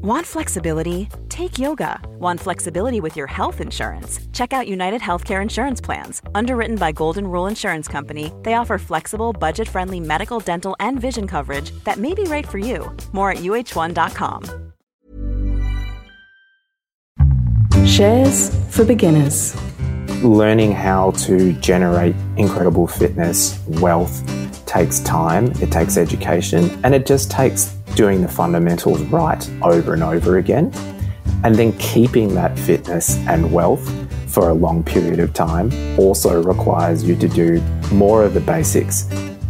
Want flexibility? Take yoga. Want flexibility with your health insurance? Check out United Healthcare Insurance Plans. Underwritten by Golden Rule Insurance Company, they offer flexible, budget friendly medical, dental, and vision coverage that may be right for you. More at uh1.com. Shares for beginners. Learning how to generate incredible fitness, wealth, takes time, it takes education, and it just takes doing the fundamentals right over and over again. And then keeping that fitness and wealth for a long period of time also requires you to do more of the basics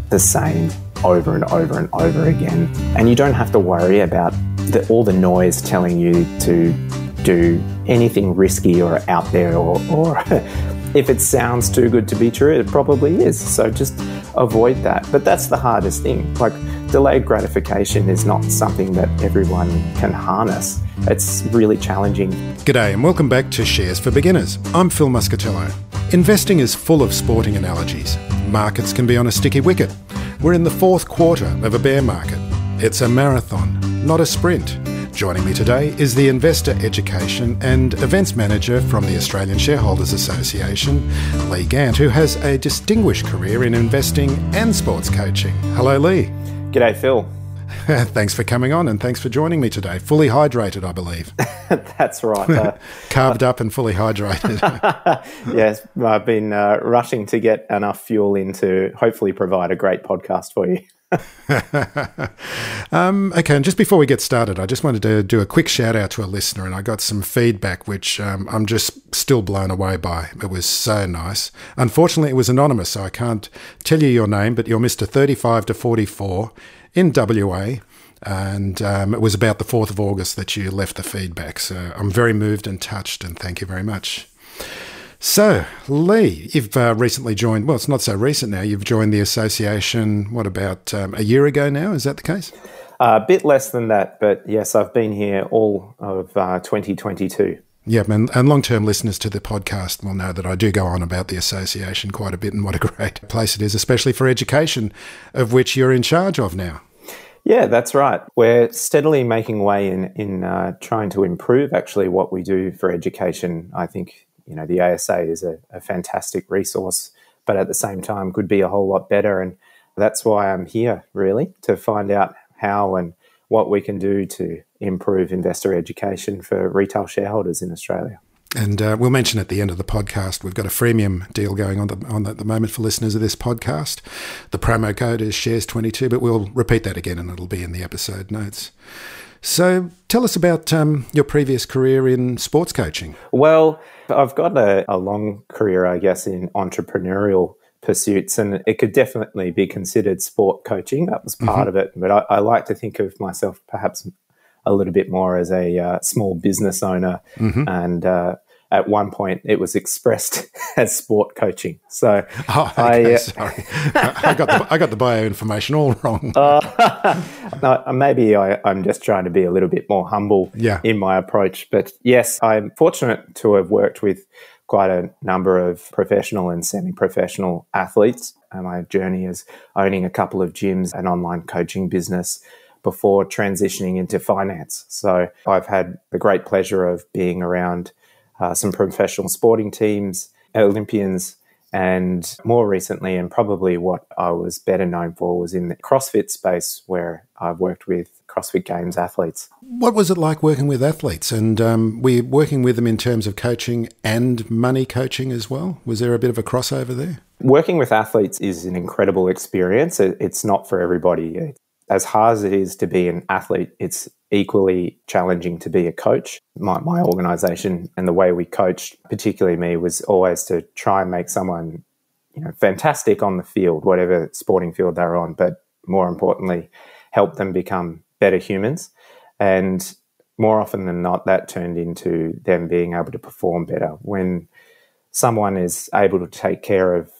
the same over and over and over again. And you don't have to worry about the, all the noise telling you to do anything risky or out there or, or if it sounds too good to be true, it probably is. So just avoid that. But that's the hardest thing. Like delayed gratification is not something that everyone can harness. It's really challenging. G'day and welcome back to Shares for Beginners. I'm Phil Muscatello. Investing is full of sporting analogies. Markets can be on a sticky wicket. We're in the fourth quarter of a bear market. It's a marathon, not a sprint. Joining me today is the Investor Education and Events Manager from the Australian Shareholders Association, Lee Gant, who has a distinguished career in investing and sports coaching. Hello, Lee. G'day, Phil. thanks for coming on and thanks for joining me today. Fully hydrated, I believe. That's right. Uh, Carved up and fully hydrated. yes, I've been uh, rushing to get enough fuel in to hopefully provide a great podcast for you. um, okay, and just before we get started, I just wanted to do a quick shout out to a listener, and I got some feedback which um, I'm just still blown away by. It was so nice. Unfortunately, it was anonymous, so I can't tell you your name, but you're Mr. 35 to 44 in WA. And um, it was about the 4th of August that you left the feedback. So I'm very moved and touched, and thank you very much. So, Lee, you've uh, recently joined, well, it's not so recent now, you've joined the association, what, about um, a year ago now? Is that the case? Uh, a bit less than that, but yes, I've been here all of uh, 2022. Yeah, and, and long term listeners to the podcast will know that I do go on about the association quite a bit and what a great place it is, especially for education, of which you're in charge of now. Yeah, that's right. We're steadily making way in in uh, trying to improve actually what we do for education. I think you know the ASA is a, a, fantastic resource, but at the same time could be a whole lot better. And that's why I'm here really to find out how and what we can do to improve investor education for retail shareholders in Australia. And uh, we'll mention at the end of the podcast, we've got a freemium deal going on, the, on at the moment for listeners of this podcast. The promo code is shares22, but we'll repeat that again and it'll be in the episode notes. So tell us about um, your previous career in sports coaching. Well, I've got a, a long career, I guess, in entrepreneurial pursuits, and it could definitely be considered sport coaching. That was part mm-hmm. of it. But I, I, like to think of myself perhaps a little bit more as a uh, small business owner mm-hmm. and uh, at one point it was expressed as sport coaching. So oh, okay, I, uh, sorry, I got the, I got the bio information all wrong. Uh, no, maybe I, am just trying to be a little bit more humble yeah. in my approach. But yes, I'm fortunate to have worked with quite a number of professional and semi-professional athletes. And my journey is owning a couple of gyms, an online coaching business before transitioning into finance. So I've had the great pleasure of being around uh, some professional sporting teams, Olympians, and more recently, and probably what I was better known for, was in the CrossFit space where I've worked with CrossFit Games athletes. What was it like working with athletes? And um, were you working with them in terms of coaching and money coaching as well? Was there a bit of a crossover there? Working with athletes is an incredible experience. It's not for everybody as hard as it is to be an athlete, it's equally challenging to be a coach. My, my organization and the way we coached, particularly me, was always to try and make someone, you know, fantastic on the field, whatever sporting field they're on, but more importantly, help them become better humans. And more often than not, that turned into them being able to perform better. When someone is able to take care of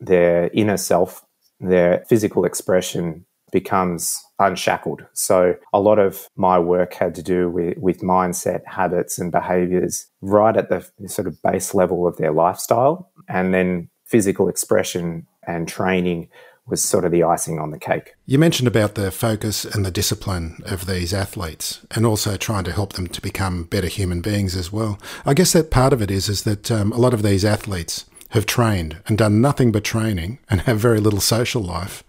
their inner self, their physical expression becomes unshackled. So a lot of my work had to do with, with mindset, habits, and behaviors right at the sort of base level of their lifestyle. And then physical expression and training was sort of the icing on the cake. You mentioned about the focus and the discipline of these athletes, and also trying to help them to become better human beings as well. I guess that part of it is is that um, a lot of these athletes have trained and done nothing but training and have very little social life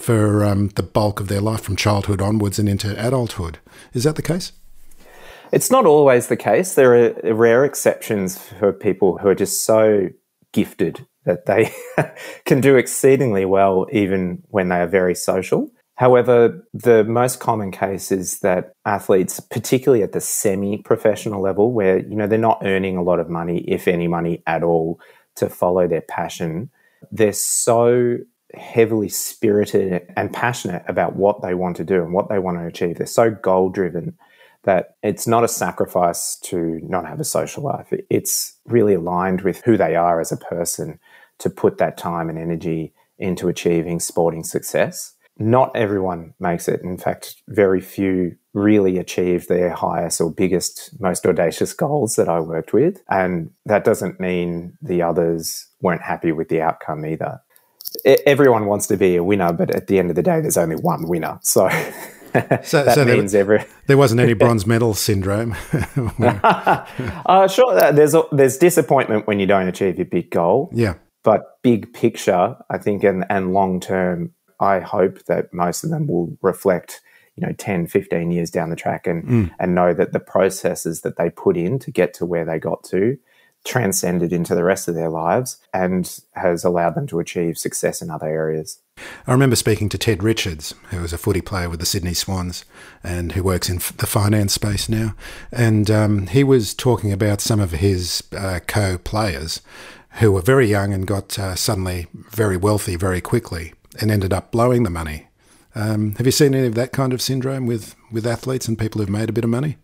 for um, the bulk of their life from childhood onwards and into adulthood. Is that the case? It's not always the case. There are rare exceptions for people who are just so gifted that they can do exceedingly well even when they are very social. However, the most common case is that athletes, particularly at the semi-professional level, where you know they're not earning a lot of money, if any money at all, to follow their passion, they're so heavily spirited and passionate about what they want to do and what they want to achieve. They're so goal driven that it's not a sacrifice to not have a social life. It's really aligned with who they are as a person to put that time and energy into achieving sporting success. Not everyone makes it. In fact, very few really achieve their highest or biggest, most audacious goals that I worked with. And that doesn't mean the others weren't happy with the outcome either everyone wants to be a winner, but at the end of the day, there's only one winner. So. so, that so means there, every there wasn't any bronze medal syndrome. uh, sure, uh, there's there's disappointment when you don't achieve your big goal. Yeah, but big picture, I think, and and long term, I hope that most of them will reflect, you know, 10, 15 years down the track, and mm. and know that the processes that they put in to get to where they got to transcended into the rest of their lives and has allowed them to achieve success in other areas. I remember speaking to Ted Richards, who was a footy player with the Sydney Swans and who works in the finance space now. And um, he was talking about some of his uh, co players who were very young and got uh, suddenly very wealthy very quickly and ended up blowing the money. Um, have you seen any of that kind of syndrome with, with athletes and people who've made a bit of money?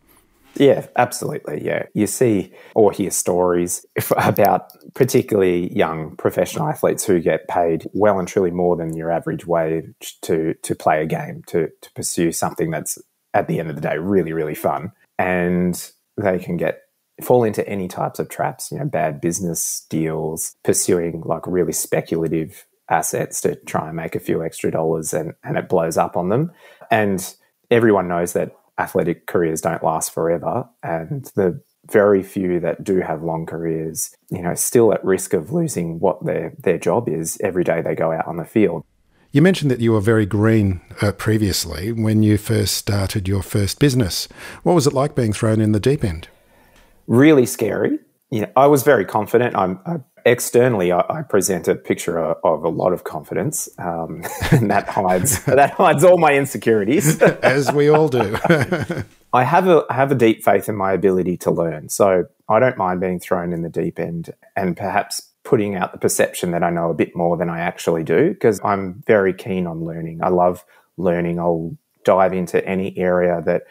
Yeah, absolutely. Yeah. You see or hear stories about particularly young professional athletes who get paid well and truly more than your average wage to, to play a game, to, to pursue something that's at the end of the day really, really fun. And they can get fall into any types of traps, you know, bad business deals, pursuing like really speculative assets to try and make a few extra dollars and, and it blows up on them. And everyone knows that athletic careers don't last forever. And the very few that do have long careers, you know, still at risk of losing what their, their job is every day they go out on the field. You mentioned that you were very green uh, previously when you first started your first business. What was it like being thrown in the deep end? Really scary. You know, I was very confident. I'm, I externally, I, I, present a picture of, of, a lot of confidence, um, and that hides that hides all my insecurities, as we all do. I have a I have a deep faith in my ability to learn, so I don't mind being thrown in the deep end, and perhaps putting out the perception that I know a bit more than I actually do, because I'm very keen on learning. I love learning. I'll dive into any area that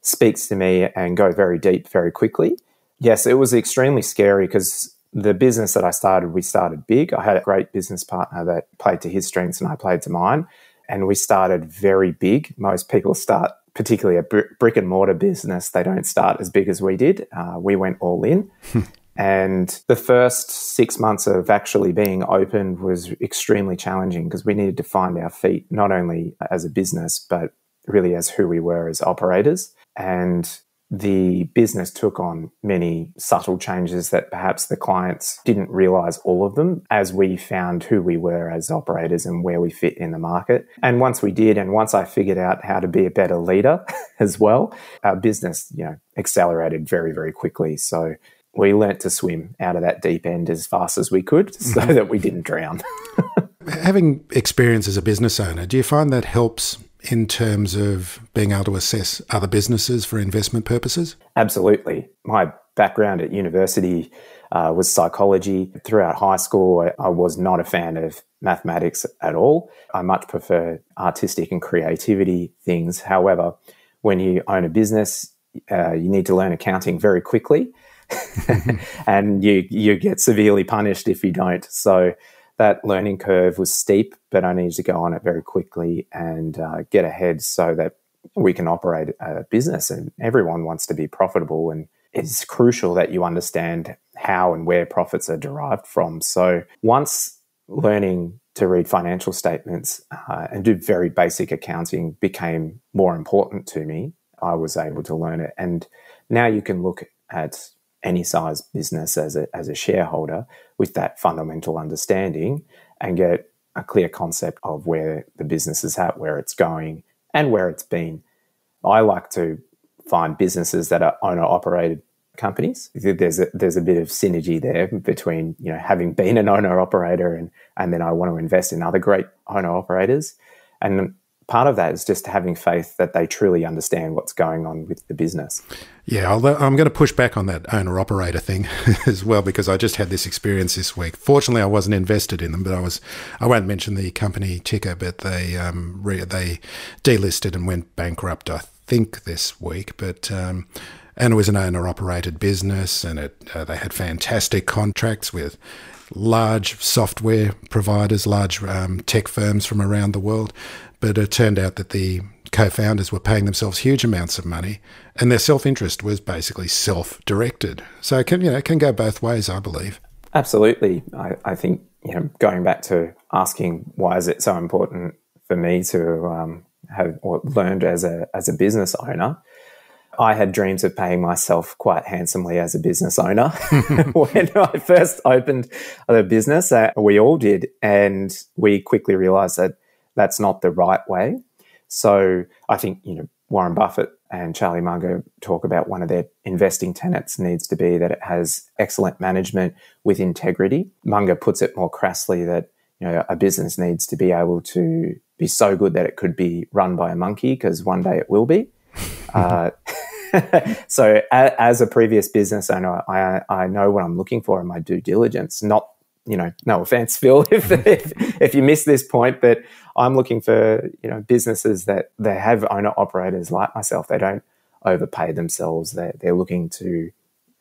speaks to me and go very deep very quickly. Yes, it was extremely scary because the business that I started, we started big. I had a great business partner that played to his strengths and I played to mine. And we started very big. Most people start, particularly a brick and mortar business, they don't start as big as we did. Uh, we went all in. and the first six months of actually being open was extremely challenging because we needed to find our feet, not only as a business, but really as who we were as operators. And the business took on many subtle changes that perhaps the clients didn't realize all of them as we found who we were as operators and where we fit in the market. And once we did, and once I figured out how to be a better leader as well, our business, you know, accelerated very, very quickly. So we learnt to swim out of that deep end as fast as we could so mm-hmm. that we didn't drown. Having experience as a business owner, do you find that helps in terms of being able to assess other businesses for investment purposes? Absolutely. My background at university uh, was psychology. Throughout high school, I, I, was not a fan of mathematics at all. I much prefer artistic and creativity things. However, when you own a business, uh, you need to learn accounting very quickly. and you you get severely punished if you don't. So that learning curve was steep, but I needed to go on it very quickly and uh, get ahead so that we can operate a business. And everyone wants to be profitable, and it's crucial that you understand how and where profits are derived from. So once learning to read financial statements uh, and do very basic accounting became more important to me. I was able to learn it. And now you can look at any size business as a, as a shareholder with that fundamental understanding and get a clear concept of where the business is at, where it's going, and where it's been. I like to find businesses that are owner operated companies. There's a, there's a bit of synergy there between you know having been an owner operator and and then I want to invest in other great owner operators. And part of that is just having faith that they truly understand what's going on with the business. Yeah, i am going to push back on that owner operator thing as well because I just had this experience this week. Fortunately, I wasn't invested in them, but I was. I won't mention the company ticker, but they um, re, they delisted and went bankrupt. I think this week, but. Um, and it was an owner operated business, and it uh, they had fantastic contracts with large software providers, large um, tech firms from around the world. But it turned out that the co founders were paying themselves huge amounts of money, and their self interest was basically self directed. So it can, you know, it can go both ways, I believe. Absolutely. I, I, think, you know, going back to asking why is it so important for me to um, have or learned as a, as a business owner, I had dreams of paying myself quite handsomely as a business owner when I first opened the business. Uh, we all did, and we quickly realized that that's not the right way. So I think you know Warren Buffett and Charlie Munger talk about one of their investing tenets needs to be that it has excellent management with integrity. Munger puts it more crassly that you know a business needs to be able to be so good that it could be run by a monkey because one day it will be. uh, so a, as a previous business owner, I, I know what I'm looking for in my due diligence. Not, you know, no offense, Phil, if, if, if you miss this point, but I'm looking for, you know, businesses that they have owner operators like myself. They don't overpay themselves. They're, they're looking to,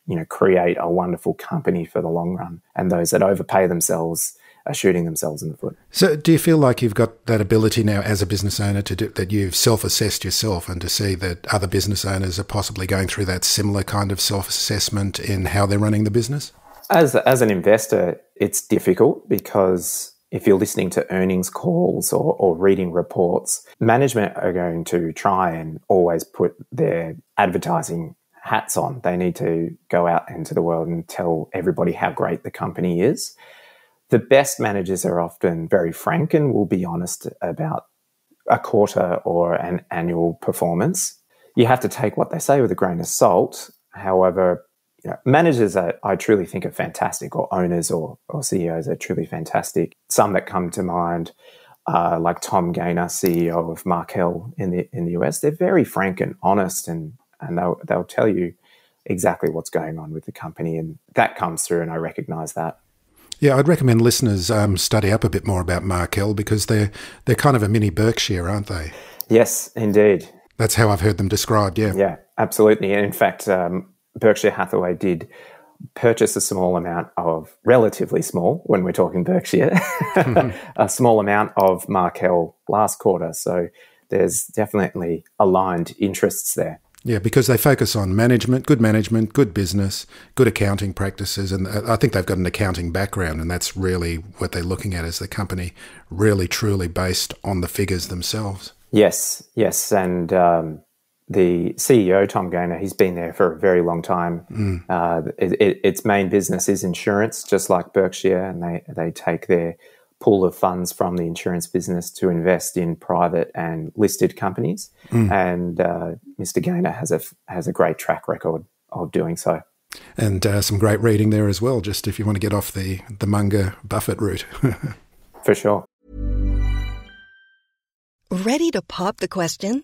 you know, create a wonderful company for the long run. And those that overpay themselves, are shooting themselves in the foot. So, do you feel like you've got that ability now as a business owner to do that? You've self-assessed yourself, and to see that other business owners are possibly going through that similar kind of self-assessment in how they're running the business. As as an investor, it's difficult because if you're listening to earnings calls or, or reading reports, management are going to try and always put their advertising hats on. They need to go out into the world and tell everybody how great the company is the best managers are often very frank and will be honest about a quarter or an annual performance. You have to take what they say with a grain of salt. However, you know, managers are, I truly think are fantastic, or owners or, or CEOs are truly fantastic. Some that come to mind, uh, like Tom Gayner, CEO of Markel in the in the US, they're very frank and honest, and and they'll they'll tell you exactly what's going on with the company, and that comes through, and I recognise that. Yeah, I'd recommend listeners um, study up a bit more about Markel because they're they're kind of a mini Berkshire, aren't they? Yes, indeed. That's how I've heard them described. Yeah, yeah, absolutely. And in fact, um, Berkshire Hathaway did purchase a small amount of relatively small when we're talking Berkshire, a small amount of Markel last quarter. So there's definitely aligned interests there. Yeah, because they focus on management, good management, good business, good accounting practices, and I think they've got an accounting background, and that's really what they're looking at as the company, really truly based on the figures themselves. Yes, yes, and um, the CEO Tom Gayner, he's been there for a very long time. Mm. Uh, it, it, its main business is insurance, just like Berkshire, and they they take their pool of funds from the insurance business to invest in private and listed companies. Mm. And uh, Mr. Gayner has a has a great track record of doing so. And uh, some great reading there as well. Just if you want to get off the the Munger Buffett route, for sure. Ready to pop the question?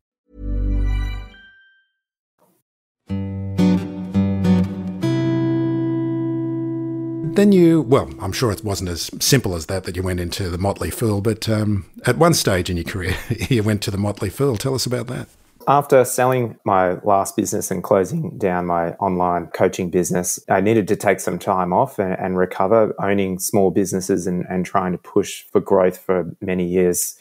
Then you, well, I'm sure it wasn't as simple as that that you went into the Motley Fool, but um, at one stage in your career, you went to the Motley Fool. Tell us about that. After selling my last business and closing down my online coaching business, I needed to take some time off and, and recover. Owning small businesses and, and trying to push for growth for many years,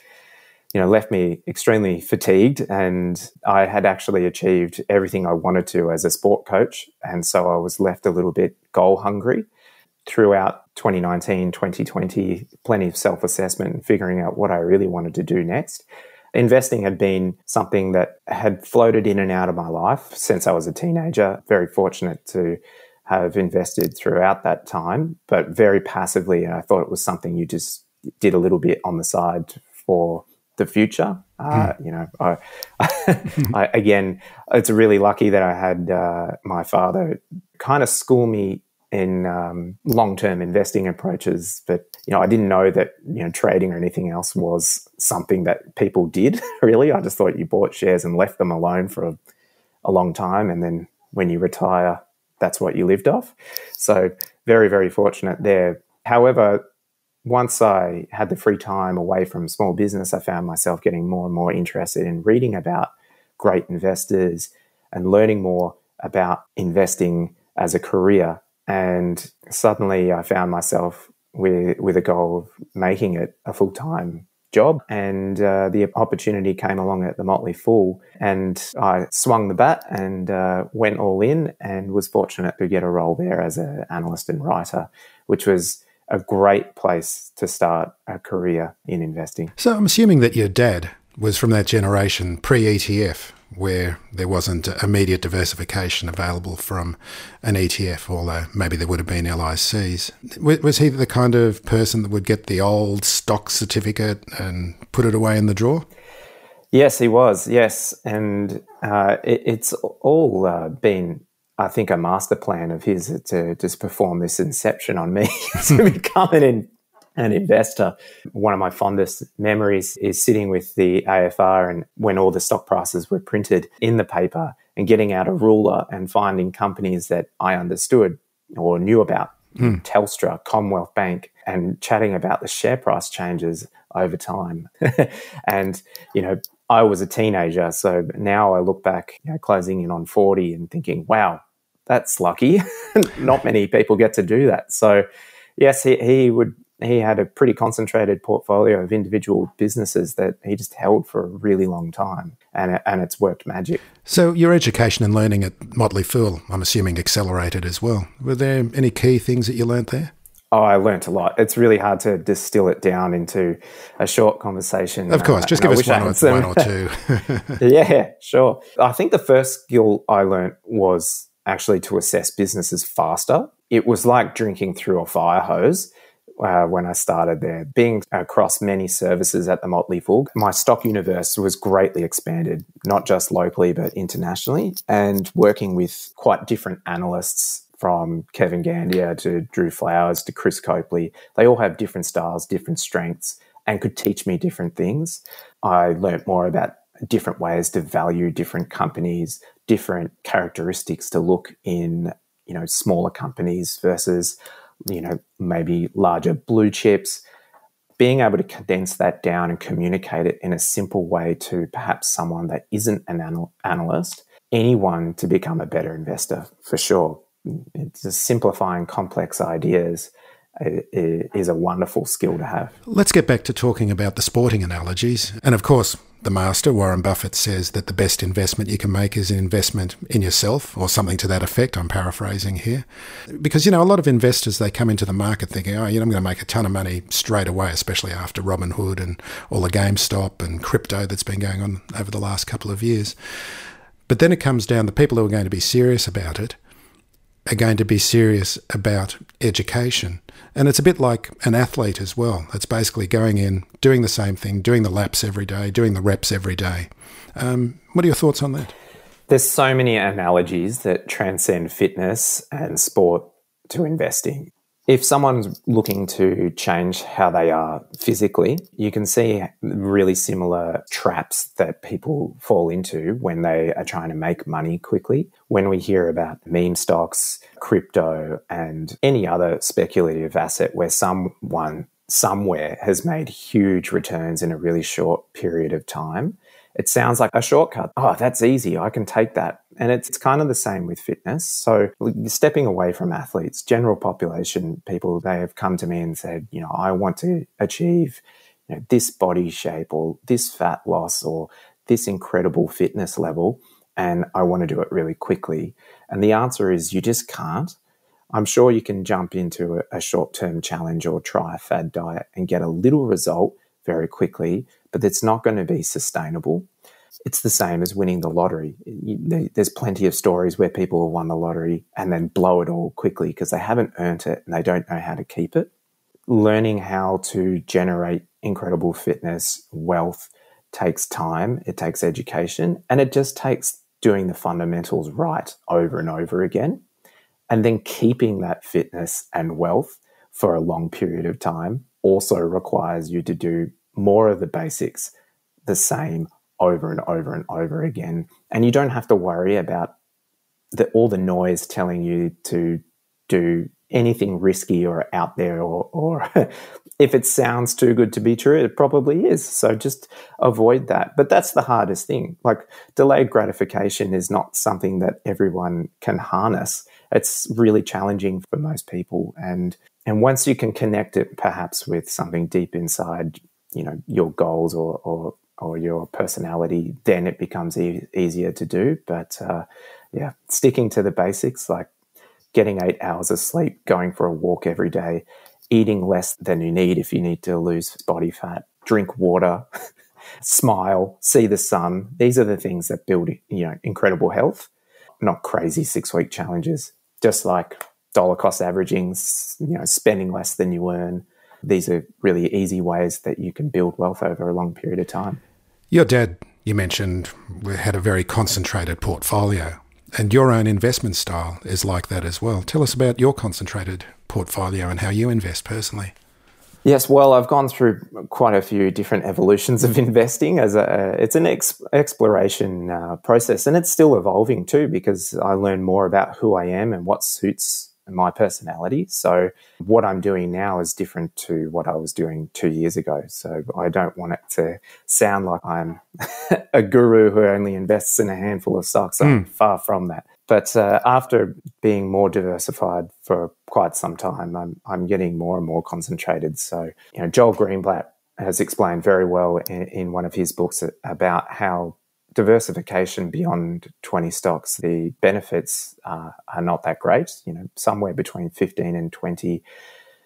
you know, left me extremely fatigued. And I had actually achieved everything I wanted to as a sport coach. And so I was left a little bit goal hungry throughout 2019, 2020, plenty of self assessment and figuring out what I really wanted to do next. Investing had been something that had floated in and out of my life since I was a teenager. Very fortunate to have invested throughout that time, but very passively. And I thought it was something you just did a little bit on the side for the future. Uh, hmm. You know, I, I, again, it's really lucky that I had uh, my father kind of school me in um, long-term investing approaches, but you know, I didn't know that you know trading or anything else was something that people did. Really, I just thought you bought shares and left them alone for a, a long time, and then when you retire, that's what you lived off. So, very, very fortunate there. However, once I had the free time away from small business, I found myself getting more and more interested in reading about great investors and learning more about investing as a career and suddenly I found myself with, with a goal of making it a full time job. And uh, the opportunity came along at the Motley Fool, and I swung the bat and uh, went all in, and was fortunate to get a role there as an analyst and writer, which was a great place to start a career in investing. So I'm assuming that your dad was from that generation pre ETF where there wasn't immediate diversification available from an ETF, although maybe there would have been LICs. Was he the kind of person that would get the old stock certificate and put it away in the drawer? Yes, he was. Yes, and uh, it, it's all uh, been, I think, a master plan of his to just perform this inception on me to become an an investor. One of my fondest memories is sitting with the AFR and when all the stock prices were printed in the paper and getting out a ruler and finding companies that I understood or knew about. Mm. Telstra, Commonwealth Bank, and chatting about the share price changes over time. and, you know, I was a teenager. So now I look back, you know, closing in on 40 and thinking, wow, that's lucky. Not many people get to do that. So, yes, he, he would he had a pretty concentrated portfolio of individual businesses that he just held for a really long time, and and it's worked magic. So your education and learning at Motley Fool, I'm assuming, accelerated as well. Were there any key things that you learnt there? Oh, I learnt a lot. It's really hard to distill it down into a short conversation. Of course, uh, just give us one or, one or two. yeah, sure. I think the first skill I learnt was actually to assess businesses faster. It was like drinking through a fire hose uh, when I started there. Being across many services at the Motley Fool, my stock universe was greatly expanded, not just locally, but internationally, and working with quite different analysts from Kevin Gandiya to Drew Flowers to Chris Copley. They all have different styles, different strengths, and could teach me different things. I learnt more about different ways to value different companies, different characteristics to look in, you know, smaller companies versus you know, maybe larger blue chips, being able to condense that down and communicate it in a simple way to perhaps someone that isn't an anal- analyst, anyone to become a better investor for sure. It's just simplifying complex ideas is a wonderful skill to have. Let's get back to talking about the sporting analogies. And of course, the master, Warren Buffett, says that the best investment you can make is an investment in yourself or something to that effect. I'm paraphrasing here. Because, you know, a lot of investors, they come into the market thinking, oh, you know, I'm going to make a ton of money straight away, especially after Robinhood and all the GameStop and crypto that's been going on over the last couple of years. But then it comes down, the people who are going to be serious about it are going to be serious about education. And it's a bit like an athlete as well. It's basically going in, doing the same thing, doing the laps every day, doing the reps every day. Um, what are your thoughts on that? There's so many analogies that transcend fitness and sport to investing. If someone's looking to change how they are physically, you can see really similar traps that people fall into when they are trying to make money quickly. When we hear about meme stocks, crypto, and any other speculative asset where someone somewhere has made huge returns in a really short period of time, it sounds like a shortcut. Oh, that's easy. I can take that. And it's, it's kind of the same with fitness. So stepping away from athletes, general population people, they have come to me and said, you know, I want to achieve you know, this body shape or this fat loss or this incredible fitness level. And I want to do it really quickly. And the answer is you just can't. I'm sure you can jump into a, short term challenge or try a fad diet and get a little result very quickly, but it's not going to be sustainable. It's the same as winning the lottery. There's plenty of stories where people have won the lottery and then blow it all quickly because they haven't earned it and they don't know how to keep it. Learning how to generate incredible fitness, wealth takes time, it takes education, and it just takes doing the fundamentals right over and over again. And then keeping that fitness and wealth for a long period of time also requires you to do more of the basics the same over and over and over again. And you don't have to worry about the, all the noise telling you to do anything risky or out there or, or if it sounds too good to be true it probably is. So just avoid that. But that's the hardest thing. Like delayed gratification is not something that everyone can harness. It's really challenging for most people. And and once you can connect it perhaps with something deep inside you know your goals or or, or your personality then it becomes e- easier to do but uh, yeah sticking to the basics like getting eight hours of sleep going for a walk every day eating less than you need if you need to lose body fat drink water smile see the sun these are the things that build you know incredible health not crazy six week challenges just like dollar cost averaging, you know, spending less than you earn. These are really easy ways that you can build wealth over a long period of time. Your dad, you mentioned, had a very concentrated portfolio, and your own investment style is like that as well. Tell us about your concentrated portfolio and how you invest personally. Yes, well, I've gone through quite a few different evolutions of investing. As a, it's an ex- exploration uh, process, and it's still evolving too because I learn more about who I am and what suits my personality. So what I'm doing now is different to what I was doing two years ago. So I don't want it to sound like I'm a guru who only invests in a handful of stocks. I'm mm. far from that. But uh, after being more diversified for quite some time, I'm, I'm getting more and more concentrated. So, you know, Joel Greenblatt has explained very well in, in one of his books about how diversification beyond 20 stocks, the benefits uh, are not that great. You know, somewhere between 15 and 20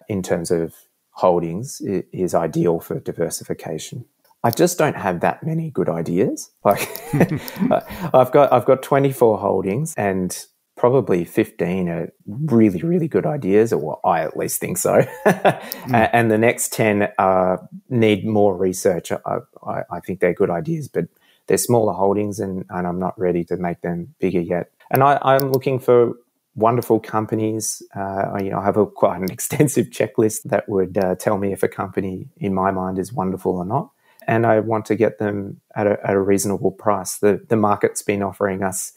in terms of holdings is ideal for diversification. I just don't have that many good ideas. Like I've got I've got 24 holdings and probably 15 are really really good ideas or I at least think so. mm. And the next 10 uh, need more research. I, I, I, think they're good ideas, but they're smaller holdings and, and I'm not ready to make them bigger yet. And I, I'm looking for wonderful companies. Uh, you know, I have a quite an extensive checklist that would uh, tell me if a company in my mind is wonderful or not and I want to get them at a, at a reasonable price. The the market's been offering us,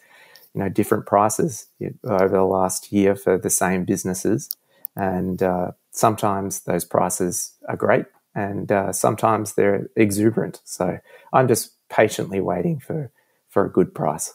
you know, different prices over the last year for the same businesses, and uh, sometimes those prices are great, and uh, sometimes they're exuberant. So I'm just patiently waiting for for a good price.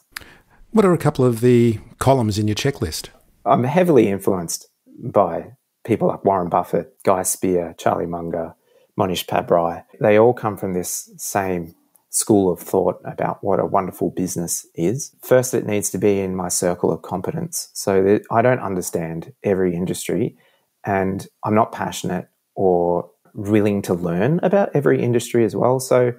What are a couple of the columns in your checklist? I'm heavily influenced by people like Warren Buffett, Guy Spier, Charlie Munger, Mohnish Pabrai, they all come from this same school of thought about what a wonderful business is. First, it needs to be in my circle of competence so that I don't understand every industry and I'm not passionate or willing to learn about every industry as well. So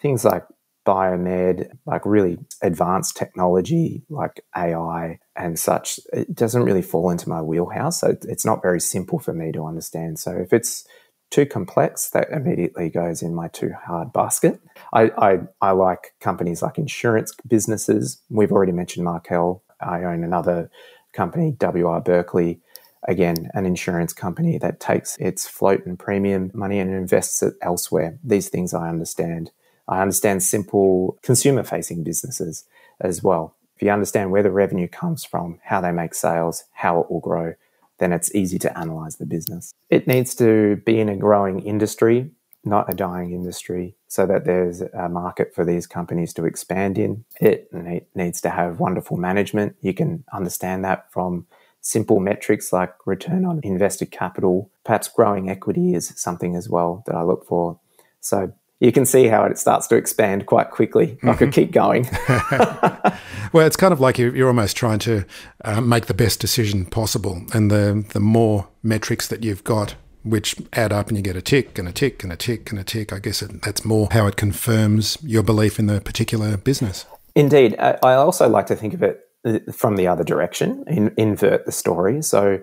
things like biomed, like really advanced technology like AI and such, it doesn't really fall into my wheelhouse. So it's not very simple for me to understand. So if it's too complex, that immediately goes in my too hard basket. I, I, I like companies like insurance businesses. We've already mentioned Markel. I own another company, WR Berkley, again, an insurance company that takes its float and premium money and invests it elsewhere. These things I understand. I understand simple consumer facing businesses as well. If you understand where the revenue comes from, how they make sales, how it will grow, then it's easy to analyze the business. It needs to be in a growing industry, not a dying industry, so that there's a market for these companies to expand in. It needs to have wonderful management. You can understand that from simple metrics like return on invested capital. Perhaps growing equity is something as well that I look for. So you can see how it starts to expand quite quickly. Mm-hmm. I could mm-hmm. keep going. well, it's kind of like you're, almost trying to uh, make the best decision possible, and the the more metrics that you've got, which add up, and you get a tick and a tick and a tick and a tick. I guess it, that's more how it confirms your belief in the particular business. Indeed, I also like to think of it uh, from the other direction, in, invert the story. So,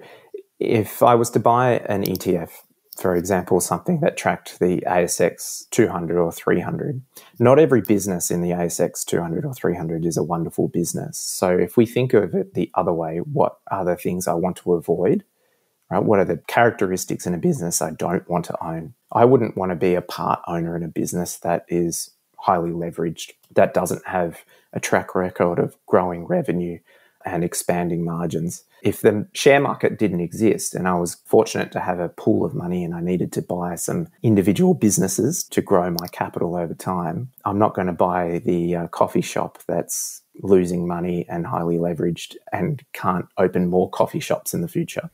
if I was to buy an ETF for example, something that tracked the ASX 200 or 300. Not every business in the ASX 200 or 300 is a wonderful business. So if we think of it the other way, what are the things I want to avoid? Right? What are the characteristics in a business I don't want to own? I wouldn't want to be a part owner in a business that is highly leveraged, that doesn't have a track record of growing revenue, and expanding margins. If the share market didn't exist and I was fortunate to have a pool of money and I needed to buy some individual businesses to grow my capital over time, I'm not going to buy the uh, coffee shop that's losing money and highly leveraged and can't open more coffee shops in the future.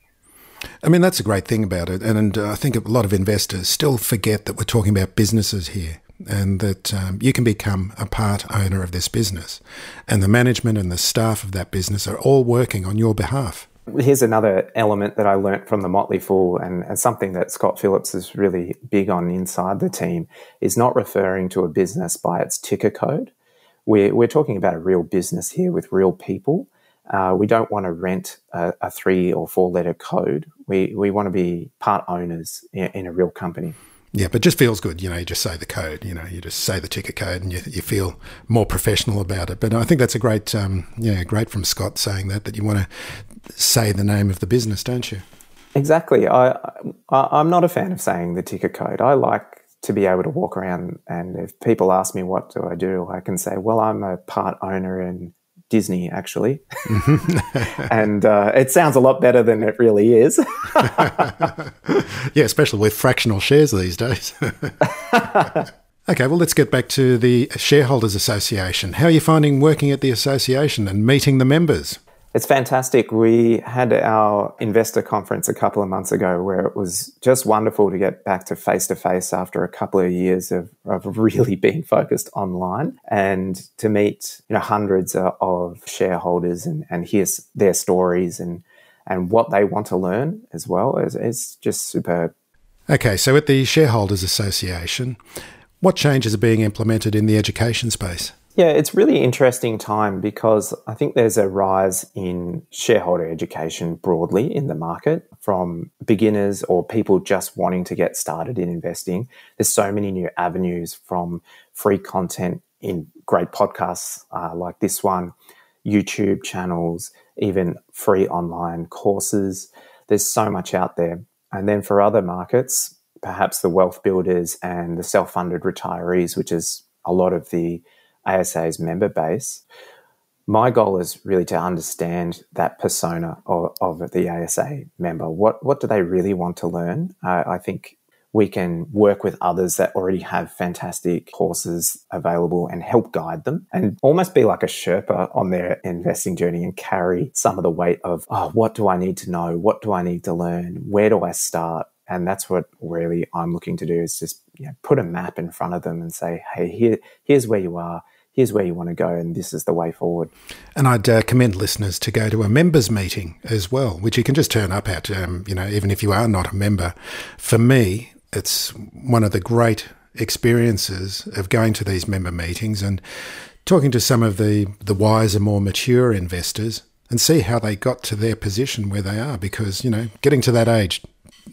I mean, that's a great thing about it. And, and uh, I think a lot of investors still forget that we're talking about businesses here and that um, you can become a part owner of this business. And the management and the staff of that business are all working on your behalf. Here's another element that I learnt from the Motley Fool, and, and something that Scott Phillips is really big on inside the team is not referring to a business by its ticker code. We're, we're talking about a real business here with real people. Uh, we don't want to rent a, a, three or four letter code. We, we want to be part owners in, in a real company. Yeah, but just feels good. You know, you just say the code. You know, you just say the ticket code, and you, you feel more professional about it. But I think that's a great, um, yeah, great from Scott saying that that you want to say the name of the business, don't you? Exactly. I, I am not a fan of saying the ticket code. I like to be able to walk around, and if people ask me what do I do, I can say, well, I'm a part owner in Disney, actually. and uh, it sounds a lot better than it really is. yeah, especially with fractional shares these days. okay, well, let's get back to the Shareholders Association. How are you finding working at the association and meeting the members? It's fantastic. We had our investor conference a couple of months ago where it was just wonderful to get back to face to face after a couple of years of, of really being focused online and to meet you know hundreds of shareholders and, and hear their stories and and what they want to learn as well It's, is just superb. Okay, so at the Shareholders Association, what changes are being implemented in the education space? Yeah, it's really interesting time because I think there's a rise in shareholder education broadly in the market from beginners or people just wanting to get started in investing. There's so many new avenues from free content in great podcasts uh, like this one, YouTube channels, even free online courses. There's so much out there. And then for other markets, perhaps the wealth builders and the self funded retirees, which is a lot of the ASA's member base, my goal is really to understand that persona of, of the ASA member. What what do they really want to learn? Uh, I think we can work with others that already have fantastic courses available and help guide them and almost be like a Sherpa on their investing journey and carry some of the weight of, oh, what do I need to know? What do I need to learn? Where do I start? And that's what really I'm looking to do is just you know, put a map in front of them and say, hey, here, here's where you are here's where you want to go and this is the way forward. And I'd uh, commend listeners to go to a members meeting as well, which you can just turn up at, um, you know, even if you are not a member. For me, it's one of the great experiences of going to these member meetings and talking to some of the, the wiser, more mature investors and see how they got to their position where they are because, you know, getting to that age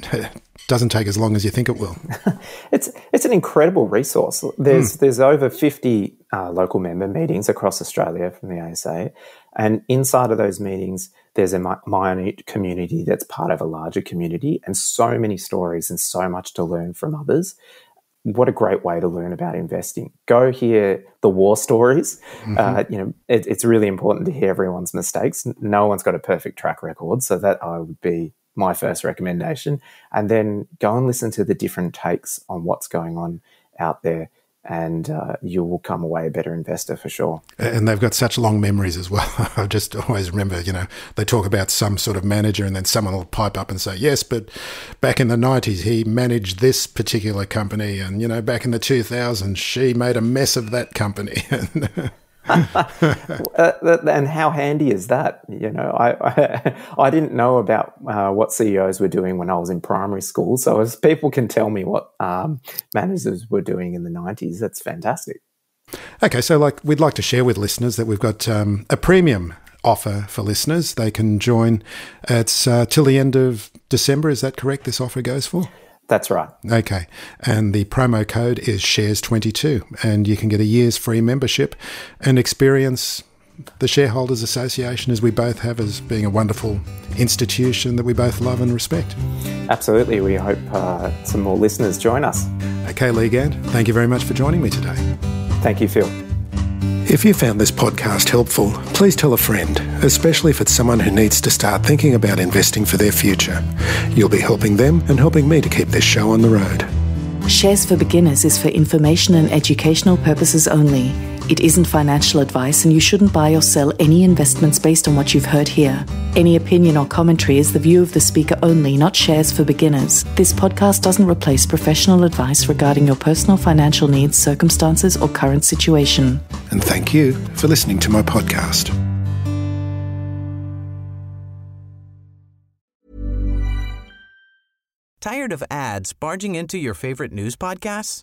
doesn't take as long as you think it will. it's it's an incredible resource. There's mm. there's over 50 uh, local member meetings across Australia from the ASA, and inside of those meetings, there's a minute community that's part of a larger community, and so many stories and so much to learn from others. What a great way to learn about investing. Go hear the war stories. Mm-hmm. Uh, you know, it, it's really important to hear everyone's mistakes. No one's got a perfect track record, so that I would be my first recommendation. And then go and listen to the different takes on what's going on out there and uh, you will come away a better investor for sure. And they've got such long memories as well. I just always remember, you know, they talk about some sort of manager, and then someone will pipe up and say, "Yes, but back in the '90s, he managed this particular company, and you know, back in the 2000s, she made a mess of that company." uh, and how handy is that? You know, I I, I didn't know about uh, what CEOs were doing when I was in primary school. So as people can tell me what um, managers were doing in the nineties, that's fantastic. Okay, so like we'd like to share with listeners that we've got um, a premium offer for listeners. They can join. It's uh, till the end of December. Is that correct? This offer goes for. That's right. Okay. And the promo code is shares22 and you can get a year's free membership and experience the Shareholders Association as we both have as being a wonderful institution that we both love and respect. Absolutely. We hope uh, some more listeners join us. Okay, Lee Gant, thank you very much for joining me today. Thank you, Phil. If you found this podcast helpful, please tell a friend, especially if it's someone who needs to start thinking about investing for their future. You'll be helping them and helping me to keep this show on the road. Shares for Beginners is for information and educational purposes only. It isn't financial advice, and you shouldn't buy or sell any investments based on what you've heard here. Any opinion or commentary is the view of the speaker only, not shares for beginners. This podcast doesn't replace professional advice regarding your personal financial needs, circumstances, or current situation. And thank you for listening to my podcast. Tired of ads barging into your favorite news podcasts?